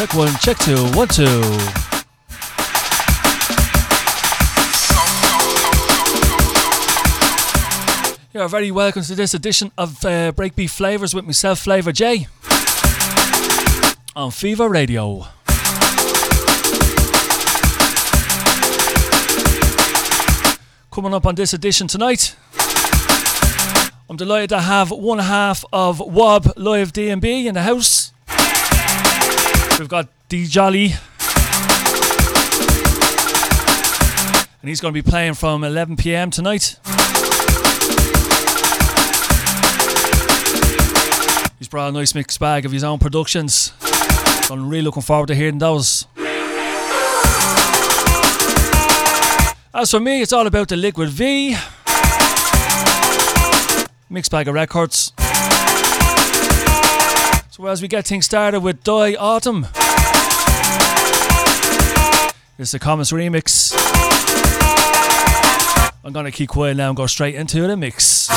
Check one, check two, one, two. You are very welcome to this edition of uh, Breakbeat Flavors with myself, FLavRjay, on PHEVER Radio. Coming up on this edition tonight, I'm delighted to have one half of Wob Live DNB in the house. We've got Djollie. And he's going to be playing from 11 pm tonight. He's brought a nice mixed bag of his own productions. So I'm really looking forward to hearing those. As for me, it's all about the Liquid V. Mixed bag of records. So as we get things started with Die Autumn, is the Commix remix. I'm gonna keep quiet now and go straight into the mix.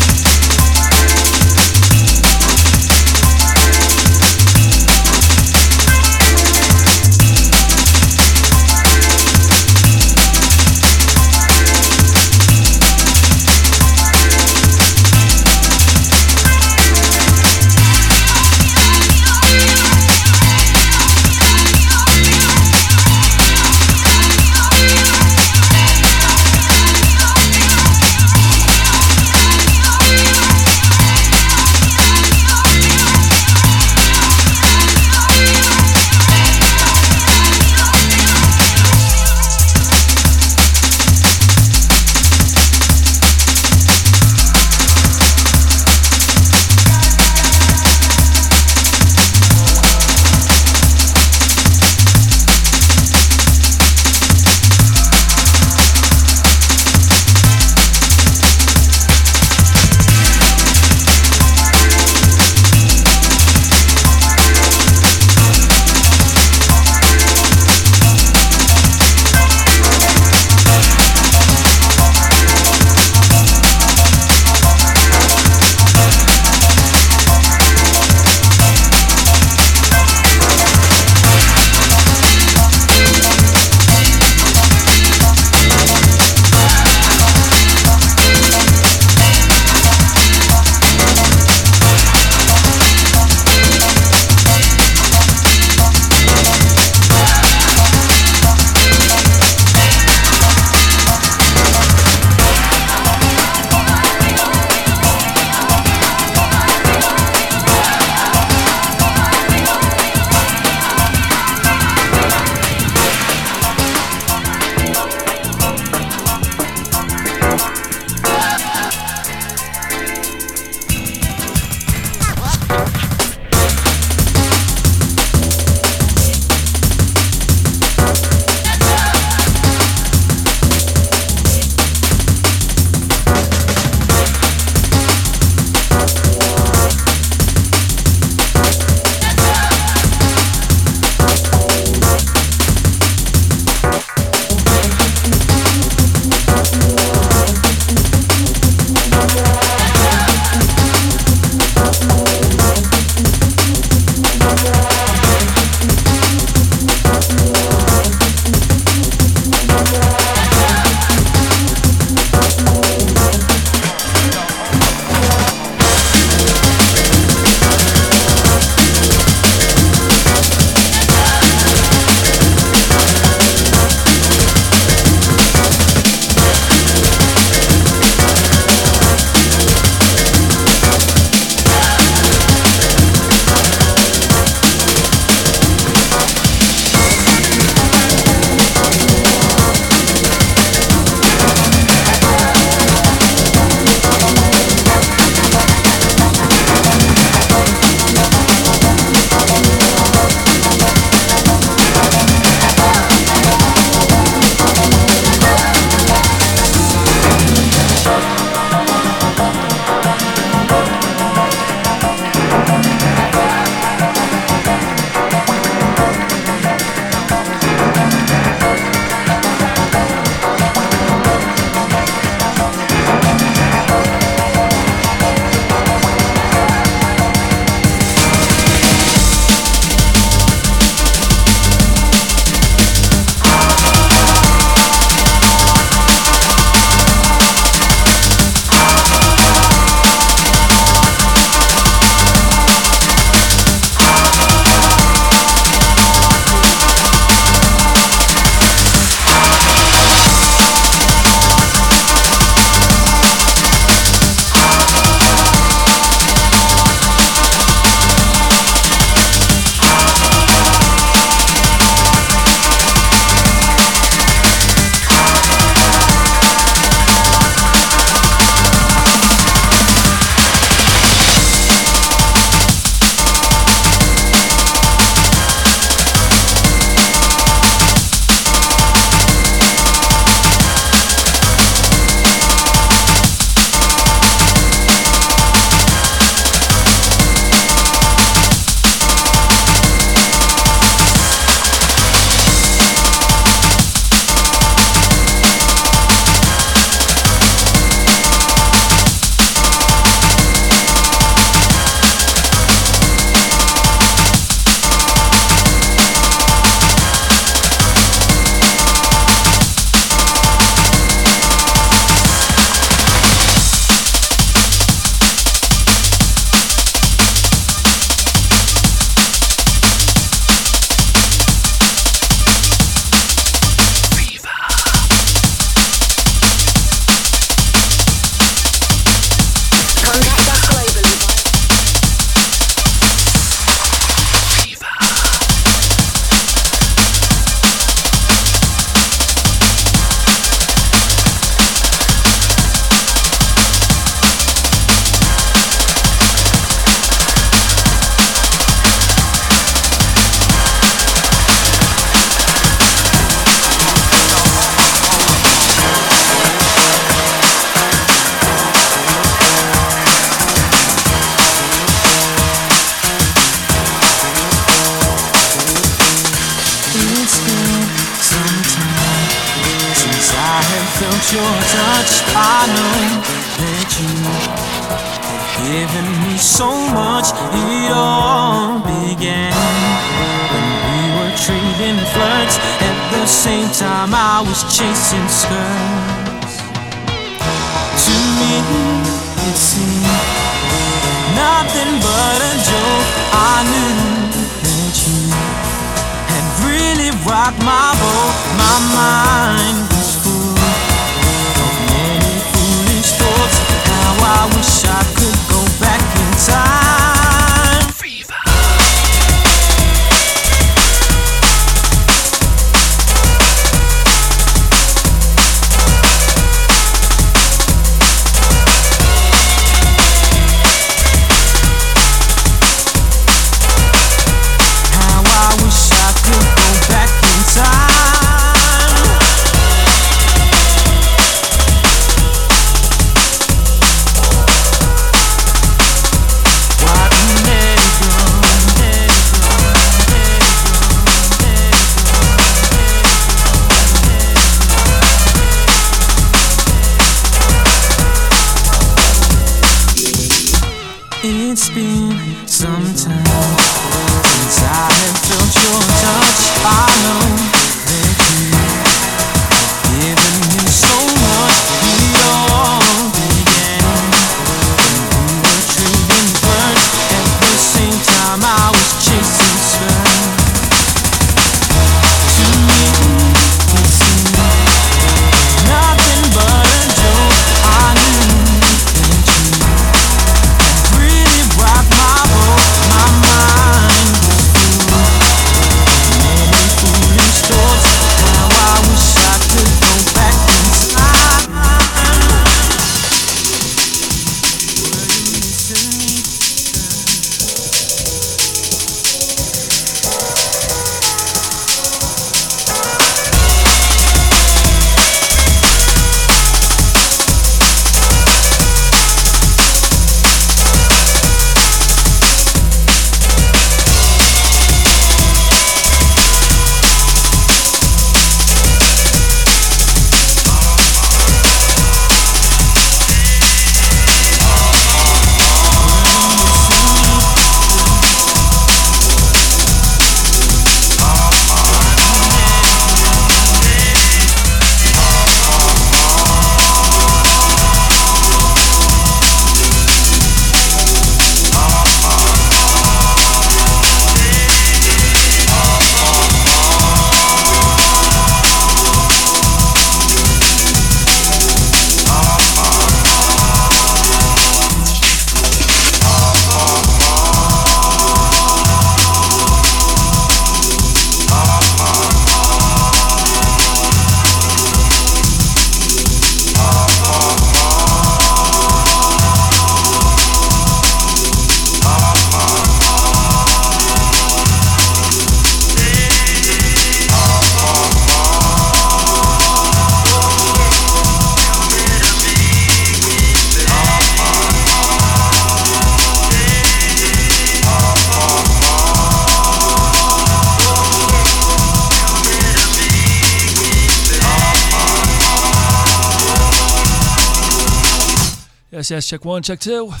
Yes, yes, check one, check two. Once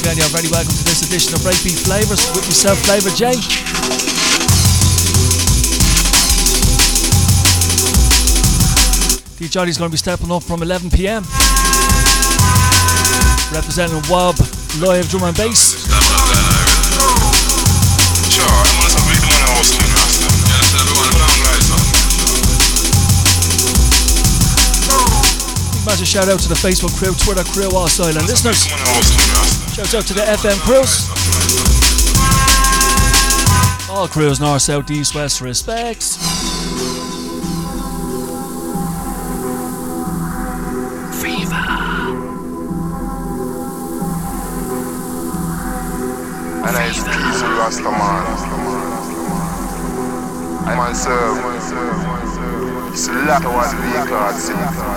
again, you're very welcome to this edition of Breakbeat Flavors with myself, FLavRjay. D Johnny's going to be stepping up from 11 pm. Representing Wob live drum and bass. Massive shout out to the Facebook crew, Twitter crew, our silent listeners. Shout out to the FM crews. All crews, north, south, east, west, respects. And I peace Rastaman. I myself, it's a lot of what we can't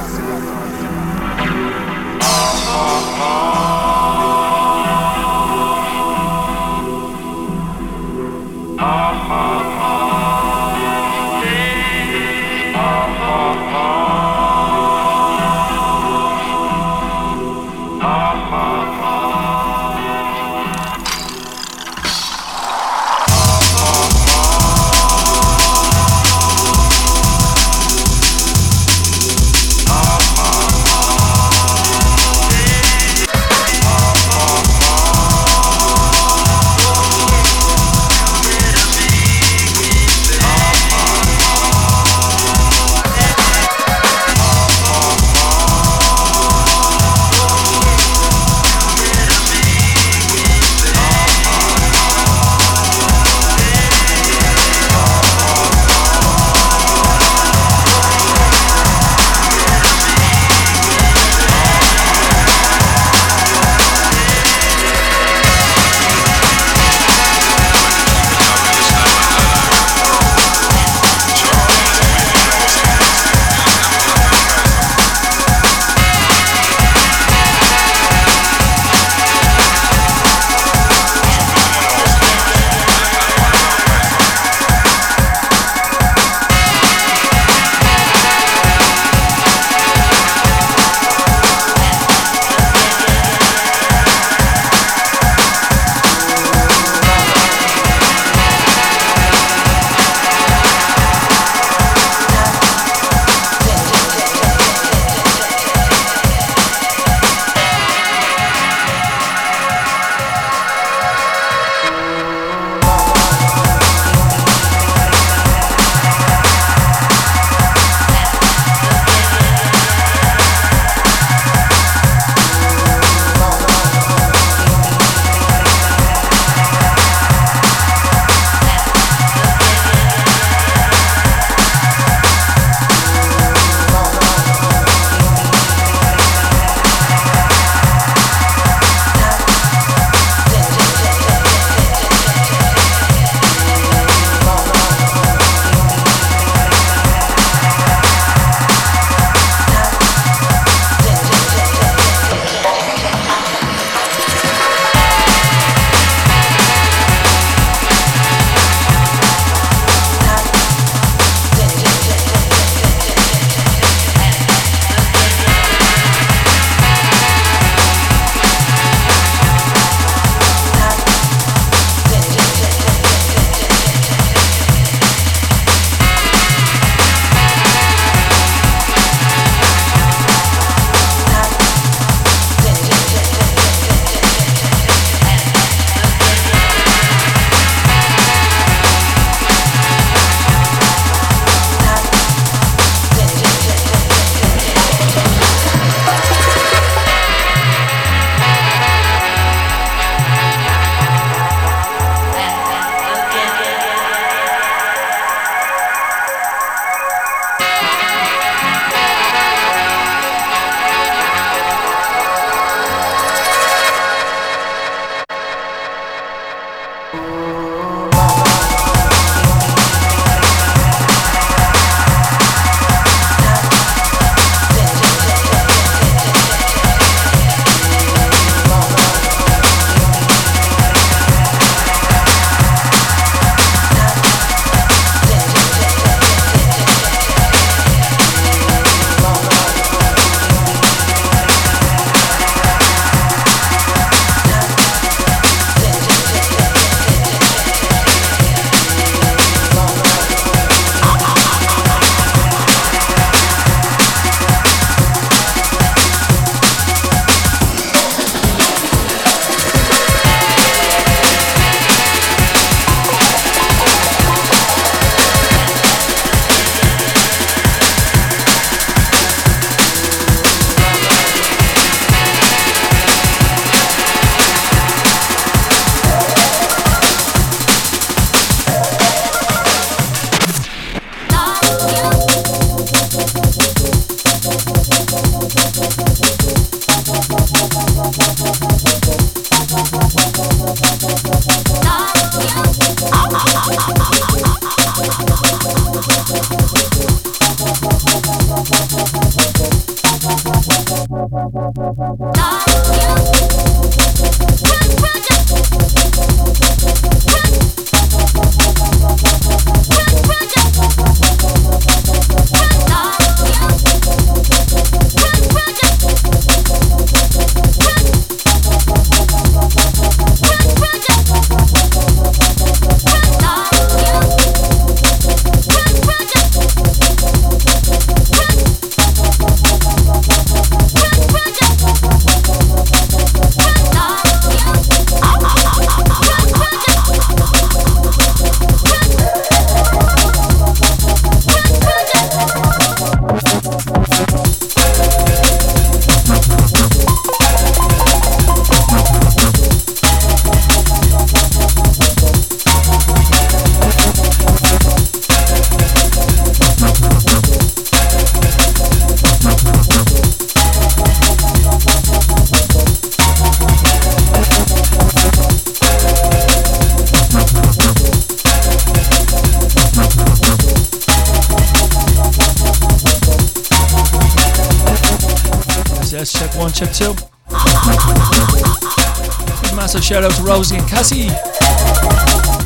Cassie.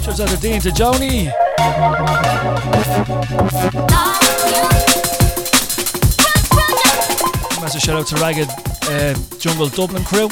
Shout out to Dean to Joni. Massive shout out to Ragged uh, Jungle Dublin crew.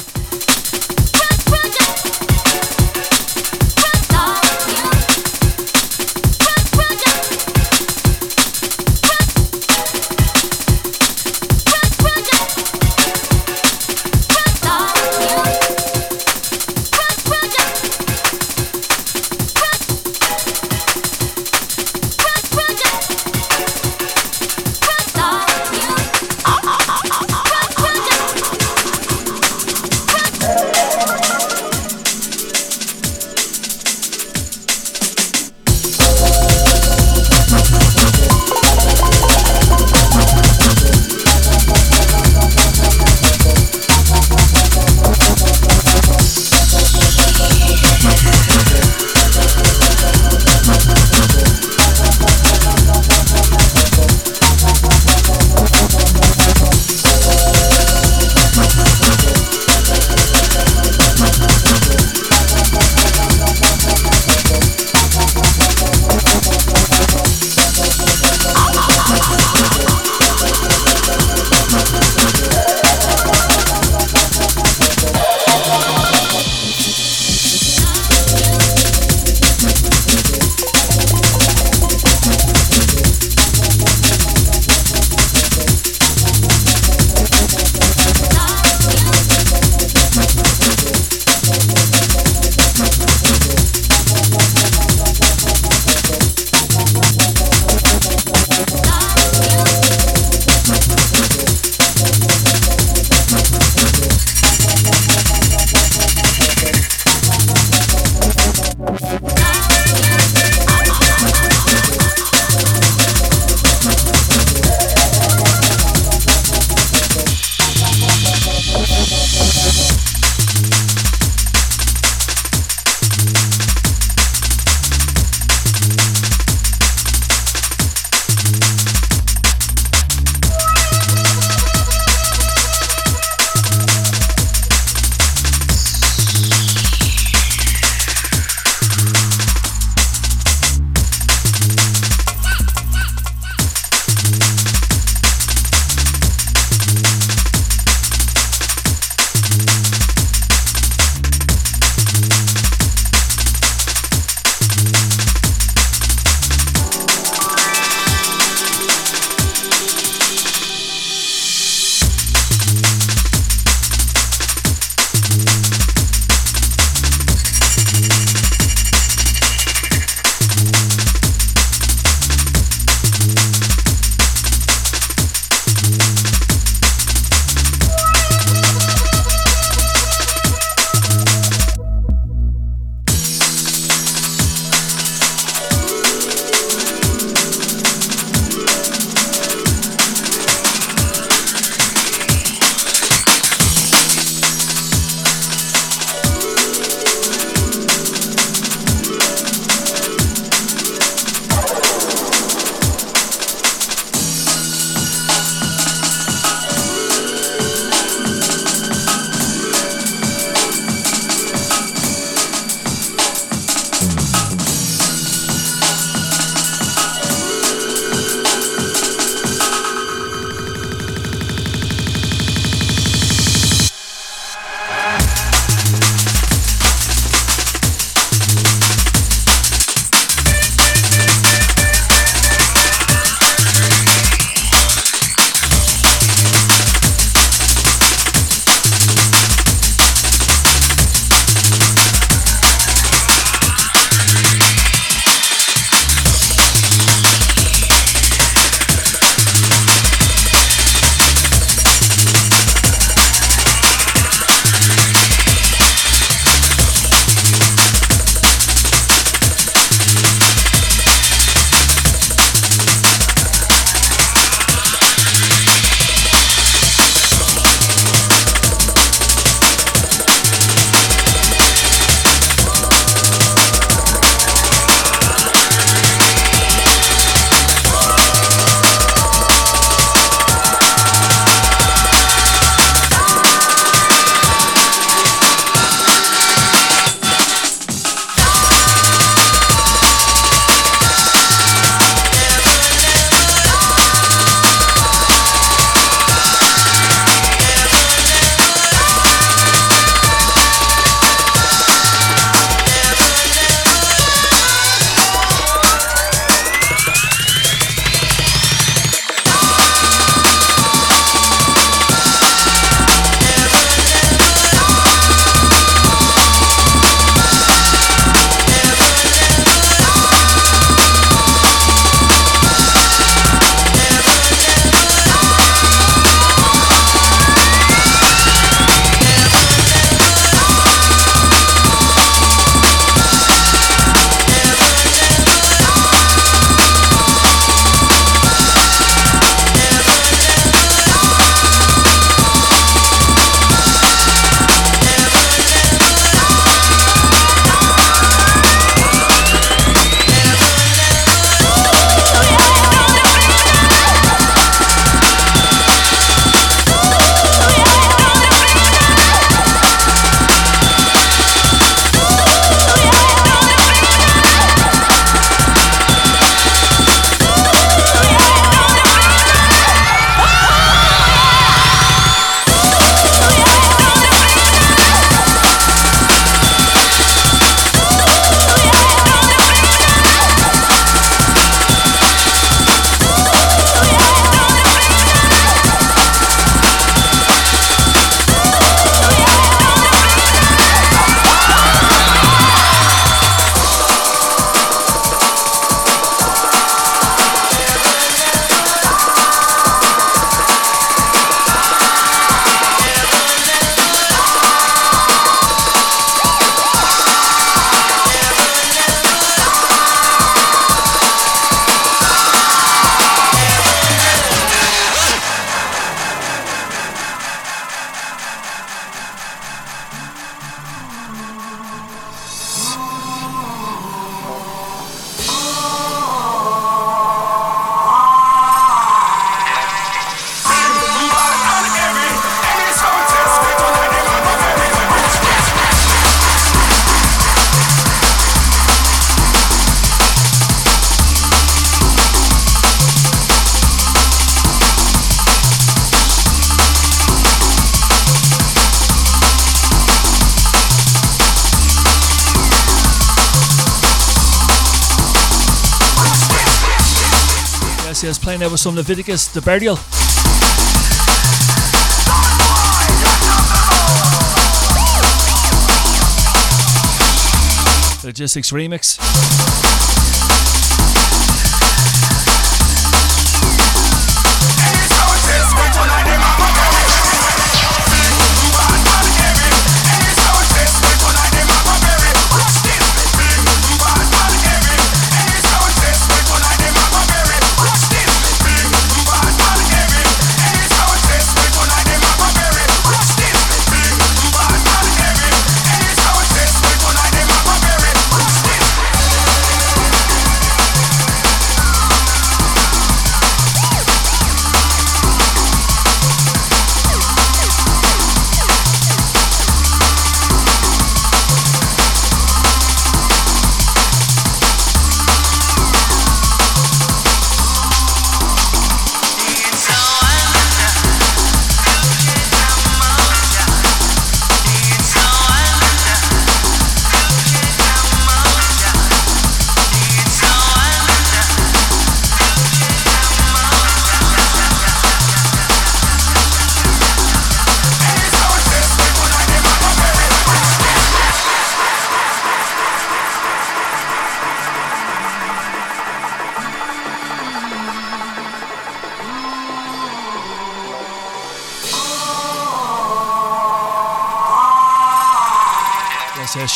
Playing out with some Leviticus, the Burial. Logistics remix.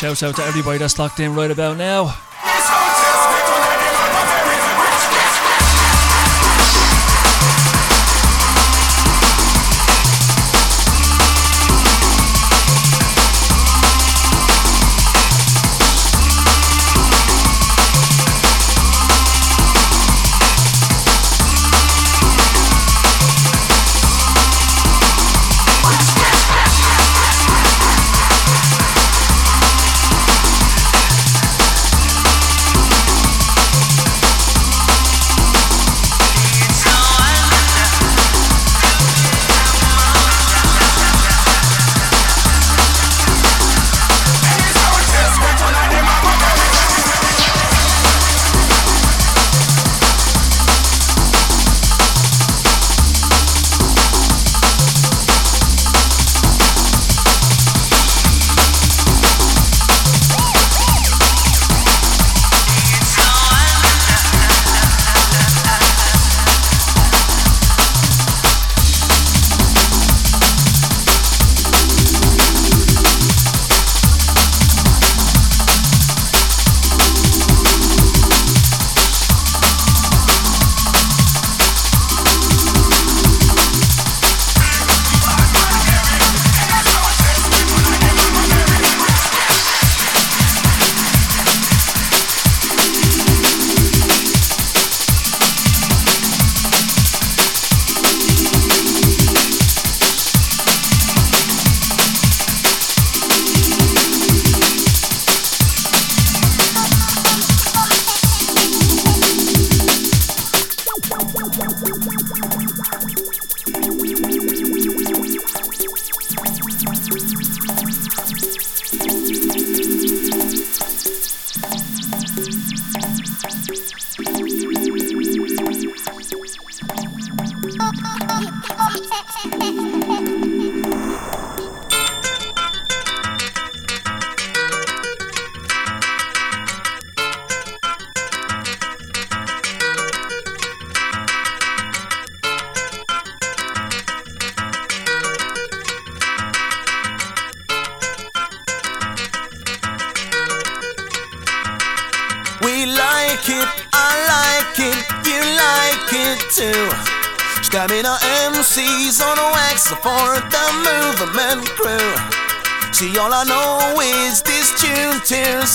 Shouts out to everybody that's locked in right about now.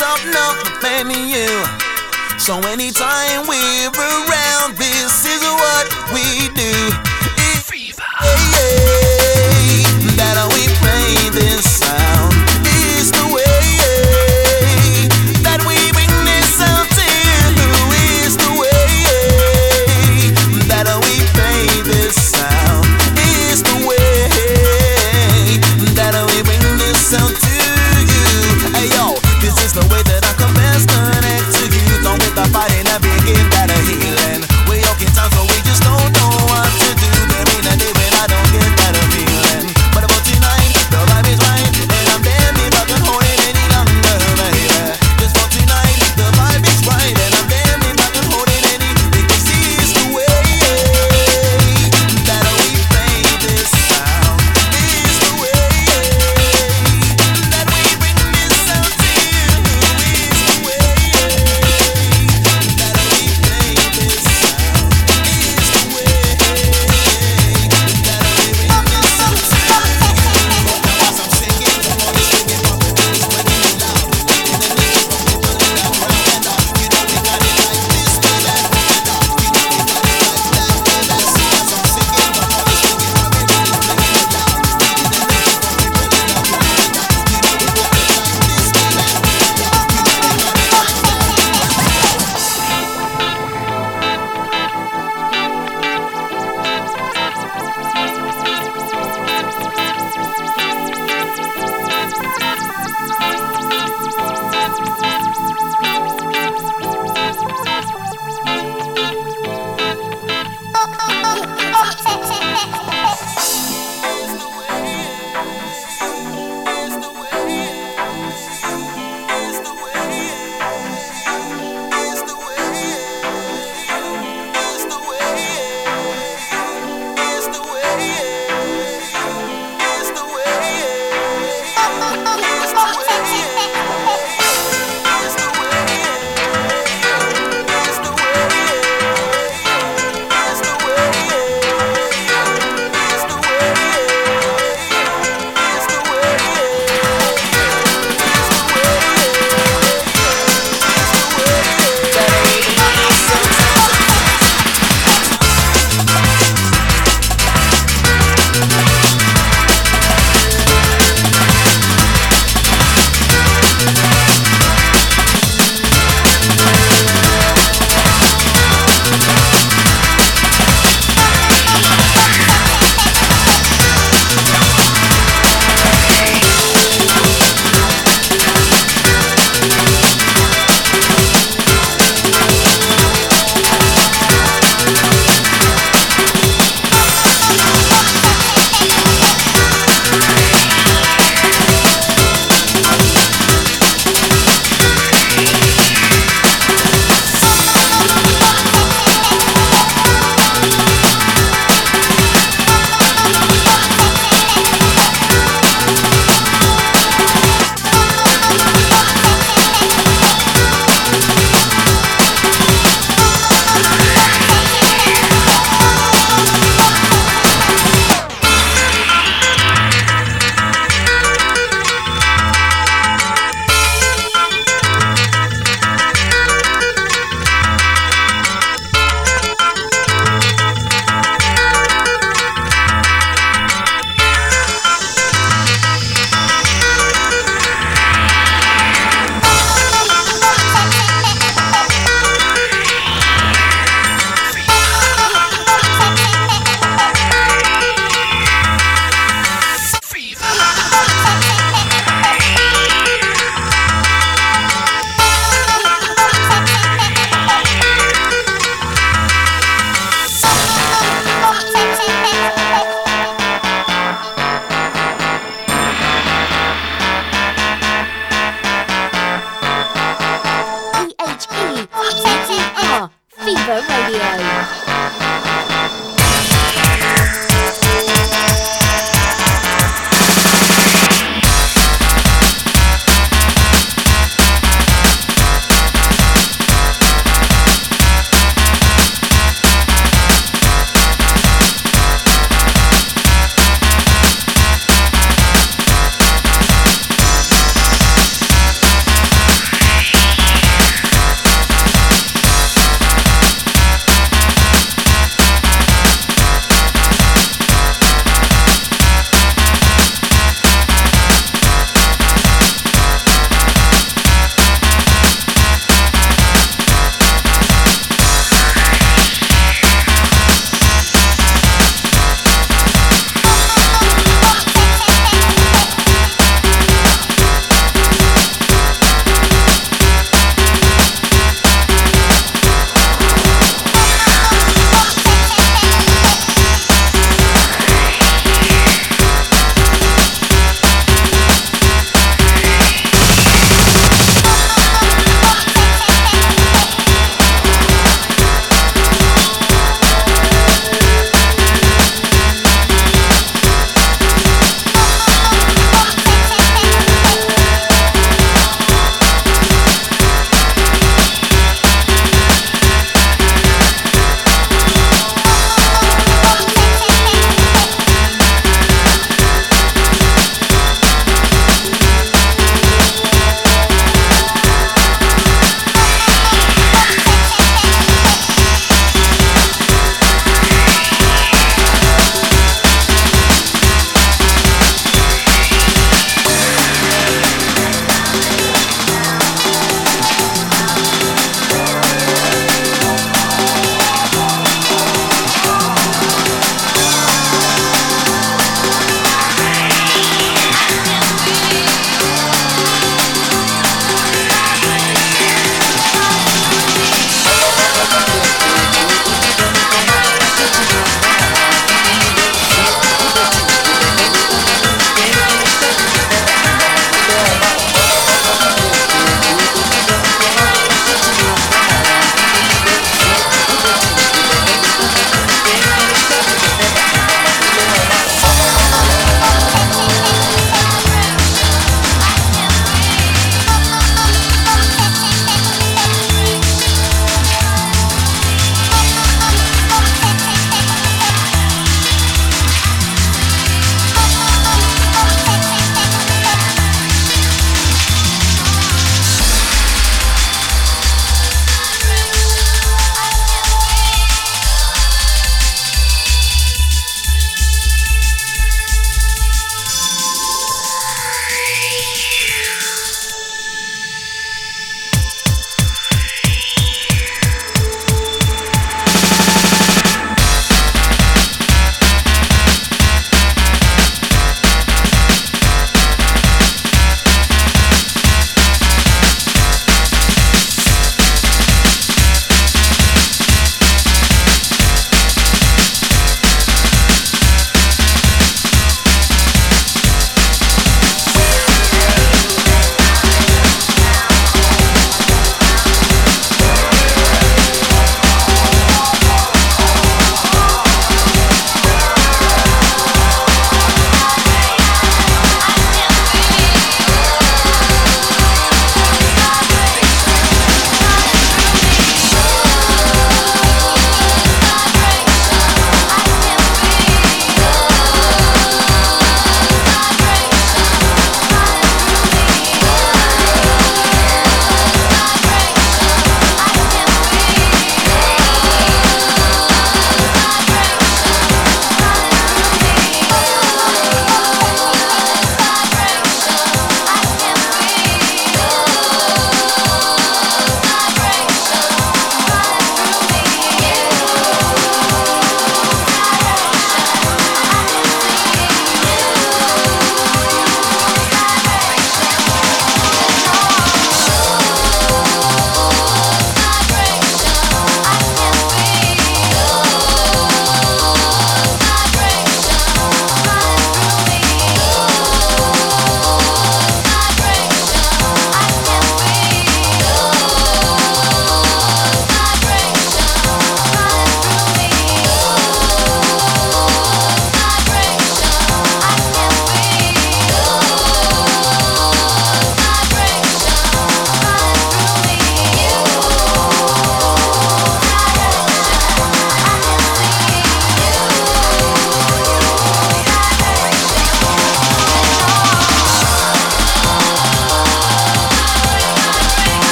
Up nothing you. So anytime we're around, this is what we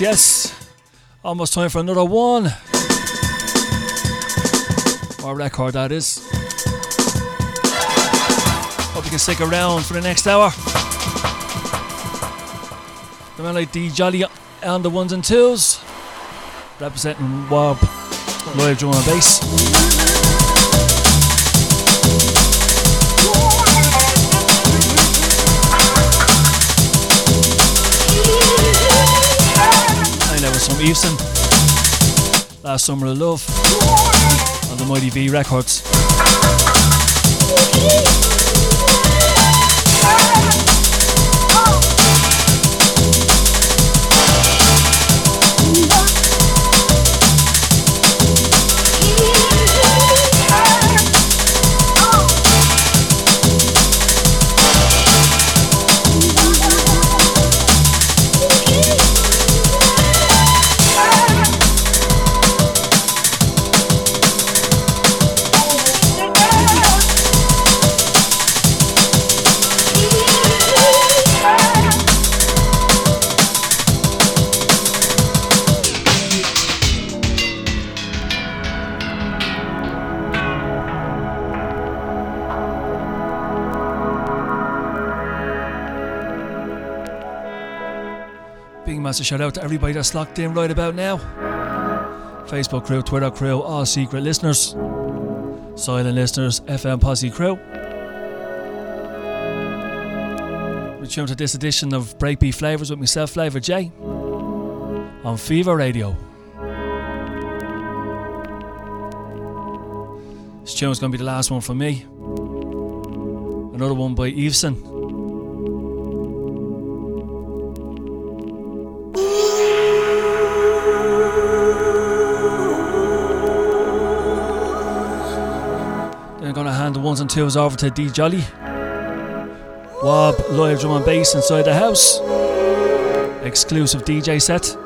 Yes. Almost time for another one. Or record, that is. Hope you can stick around for the next hour. The man like Djollie on the ones and twos. Representing Wob live drum and bass. Eveson. Last Summer of Love on the Mighty V Records. Massive shout out to everybody that's locked in right about now. Facebook crew, Twitter crew, all secret listeners, silent listeners, FM Posse crew. We tune to this edition of BreakBeat FLavR's with myself, FLavRjay, on PHEVER Radio. This tune's going to be the last one for me. Another one by Eveson. And twos over to Djollie. Wob live drum and bass inside the house. Exclusive DJ set.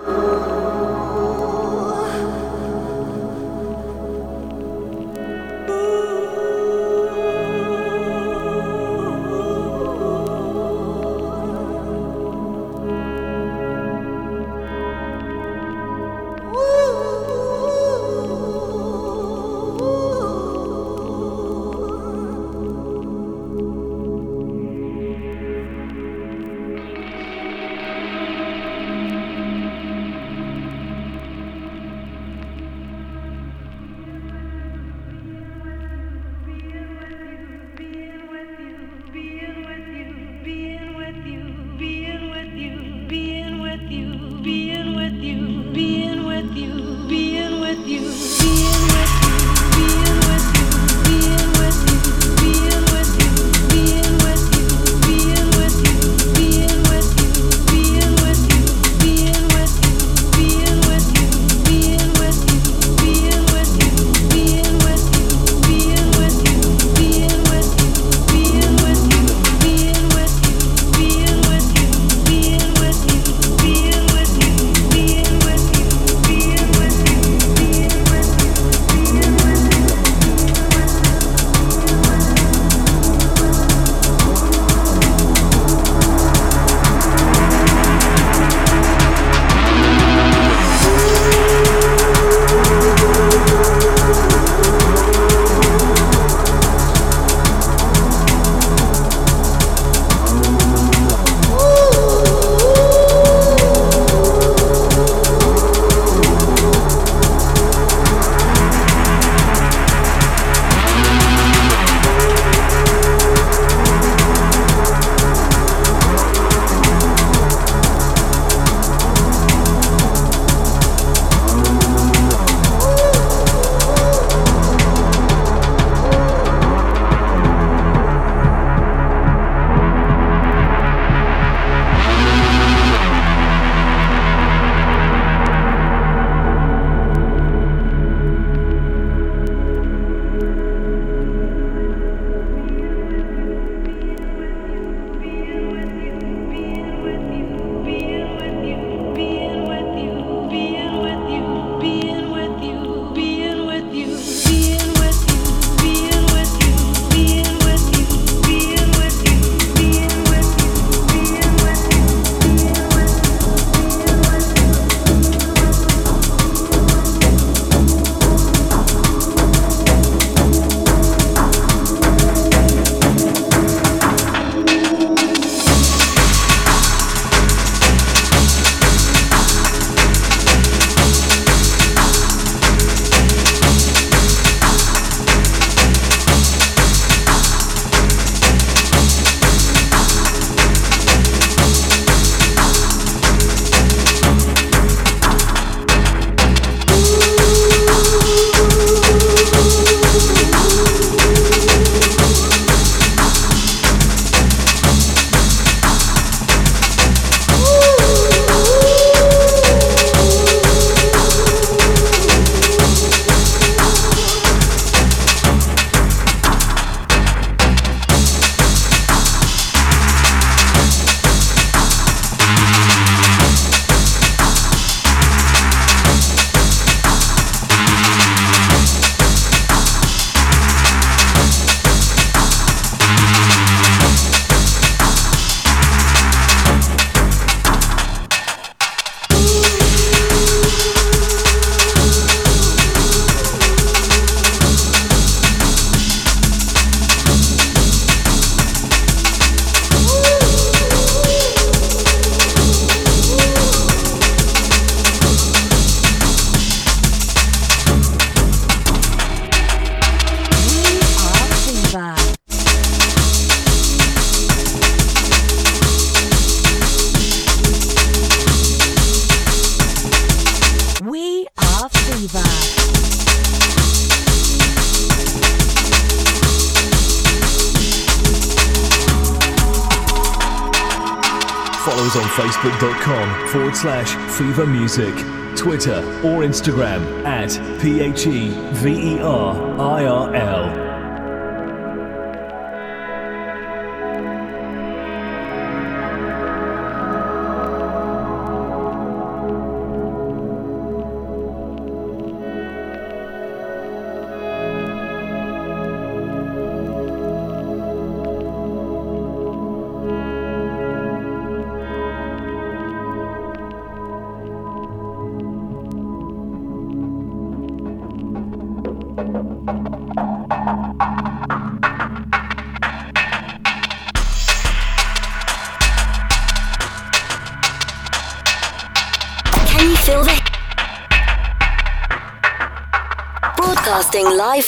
facebook.com forward slash PHEVER Music, Twitter or Instagram at P H E V E R I R L.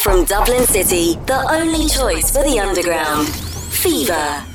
from Dublin City, the only choice for the underground. PHEVER.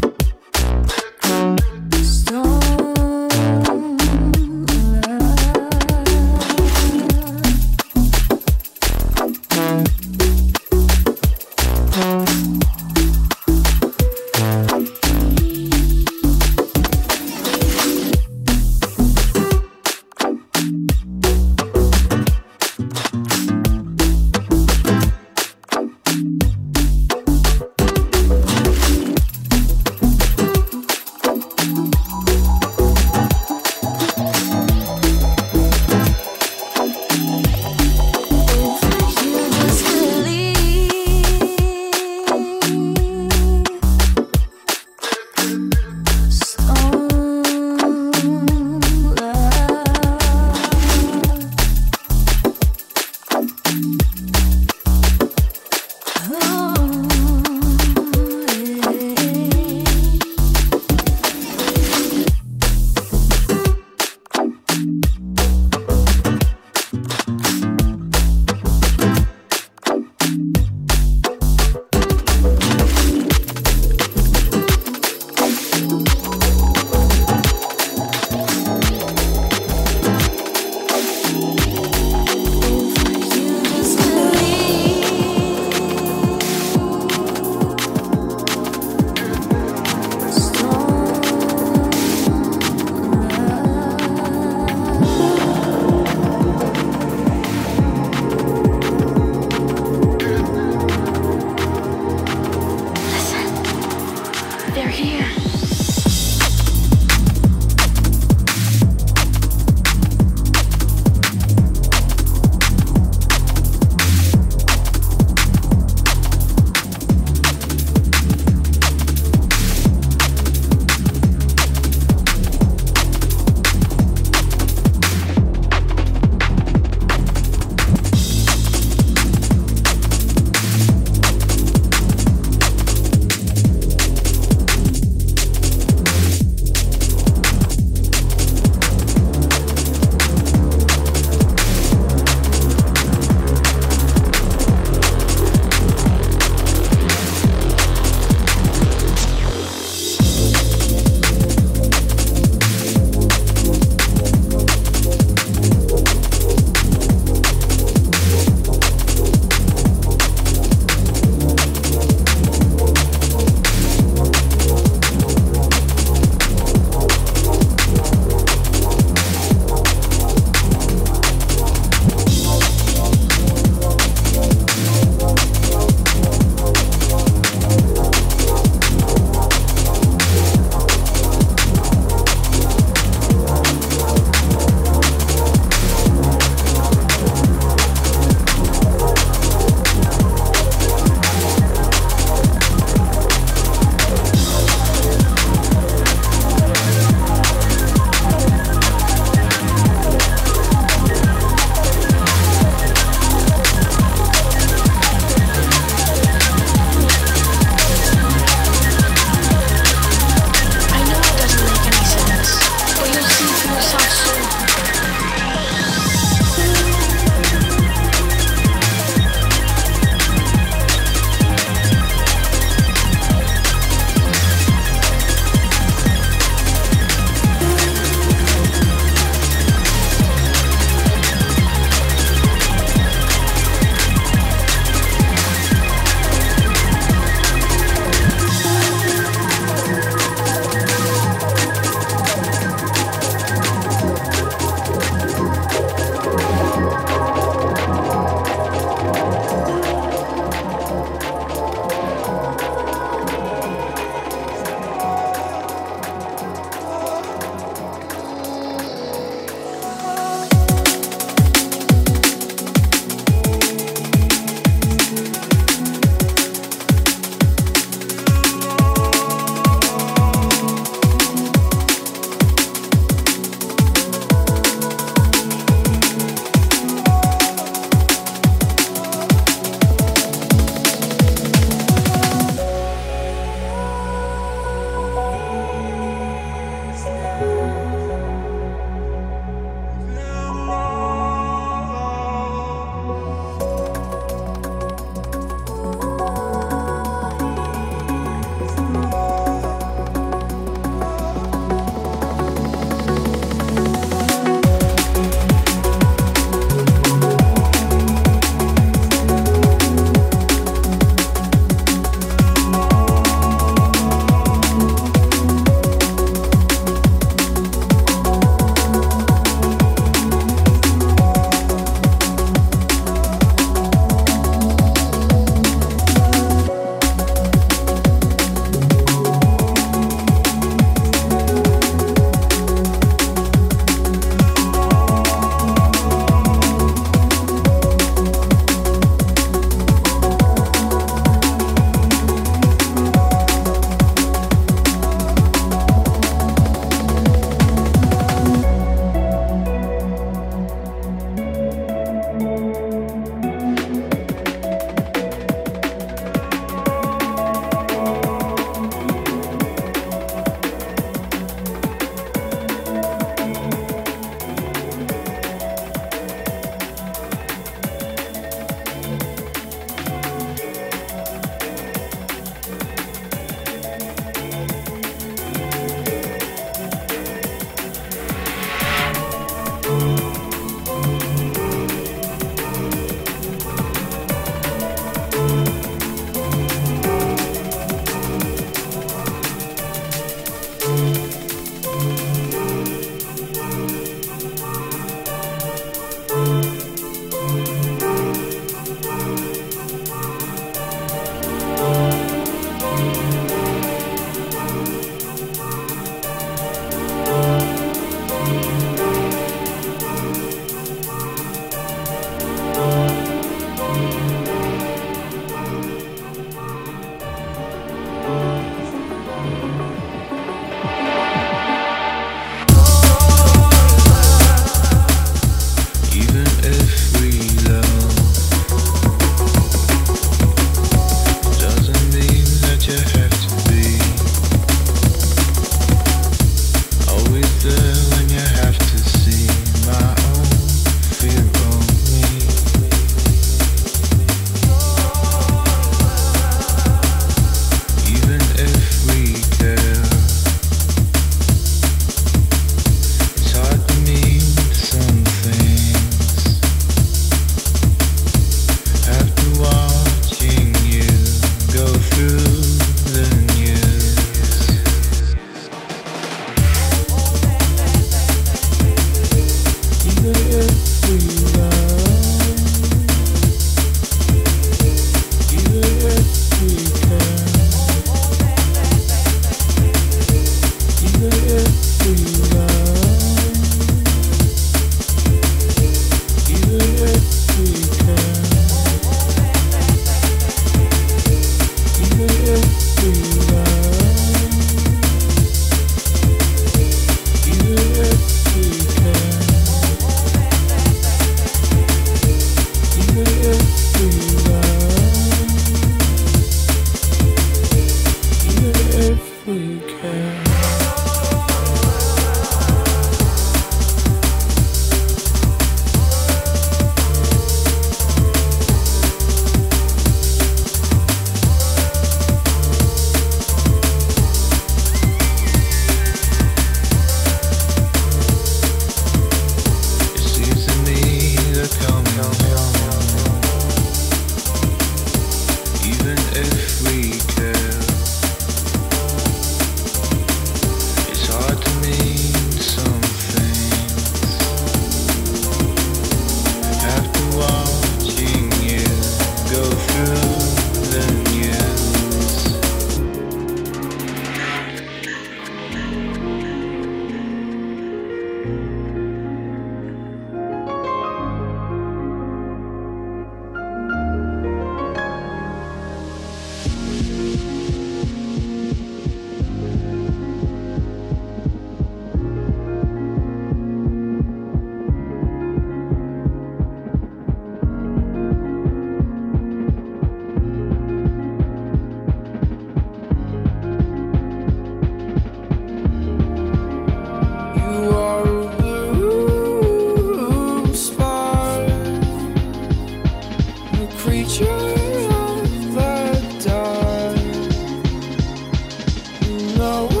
know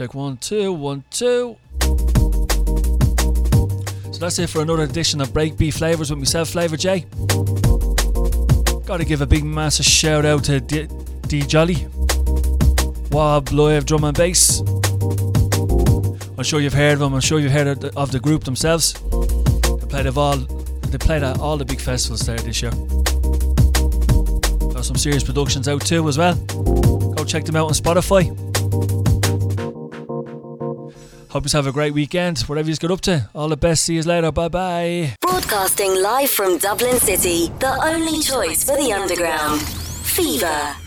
check. One, two, one, two. So that's it for another edition of BreakBeat FLavR's with myself, FLavRjay. Gotta give a big massive shout out to D, Djollie, Wob Live Drum and Bass. I'm sure you've heard of them. I'm sure you've heard of the, of the group themselves. They played of all. They played at all the big festivals there this year. Got some serious productions out too as well. Go check them out on Spotify. Hope you have a great weekend, whatever you get up to. All the best. See you later. Bye bye. Broadcasting live from Dublin City, the only choice for the underground. PHEVER.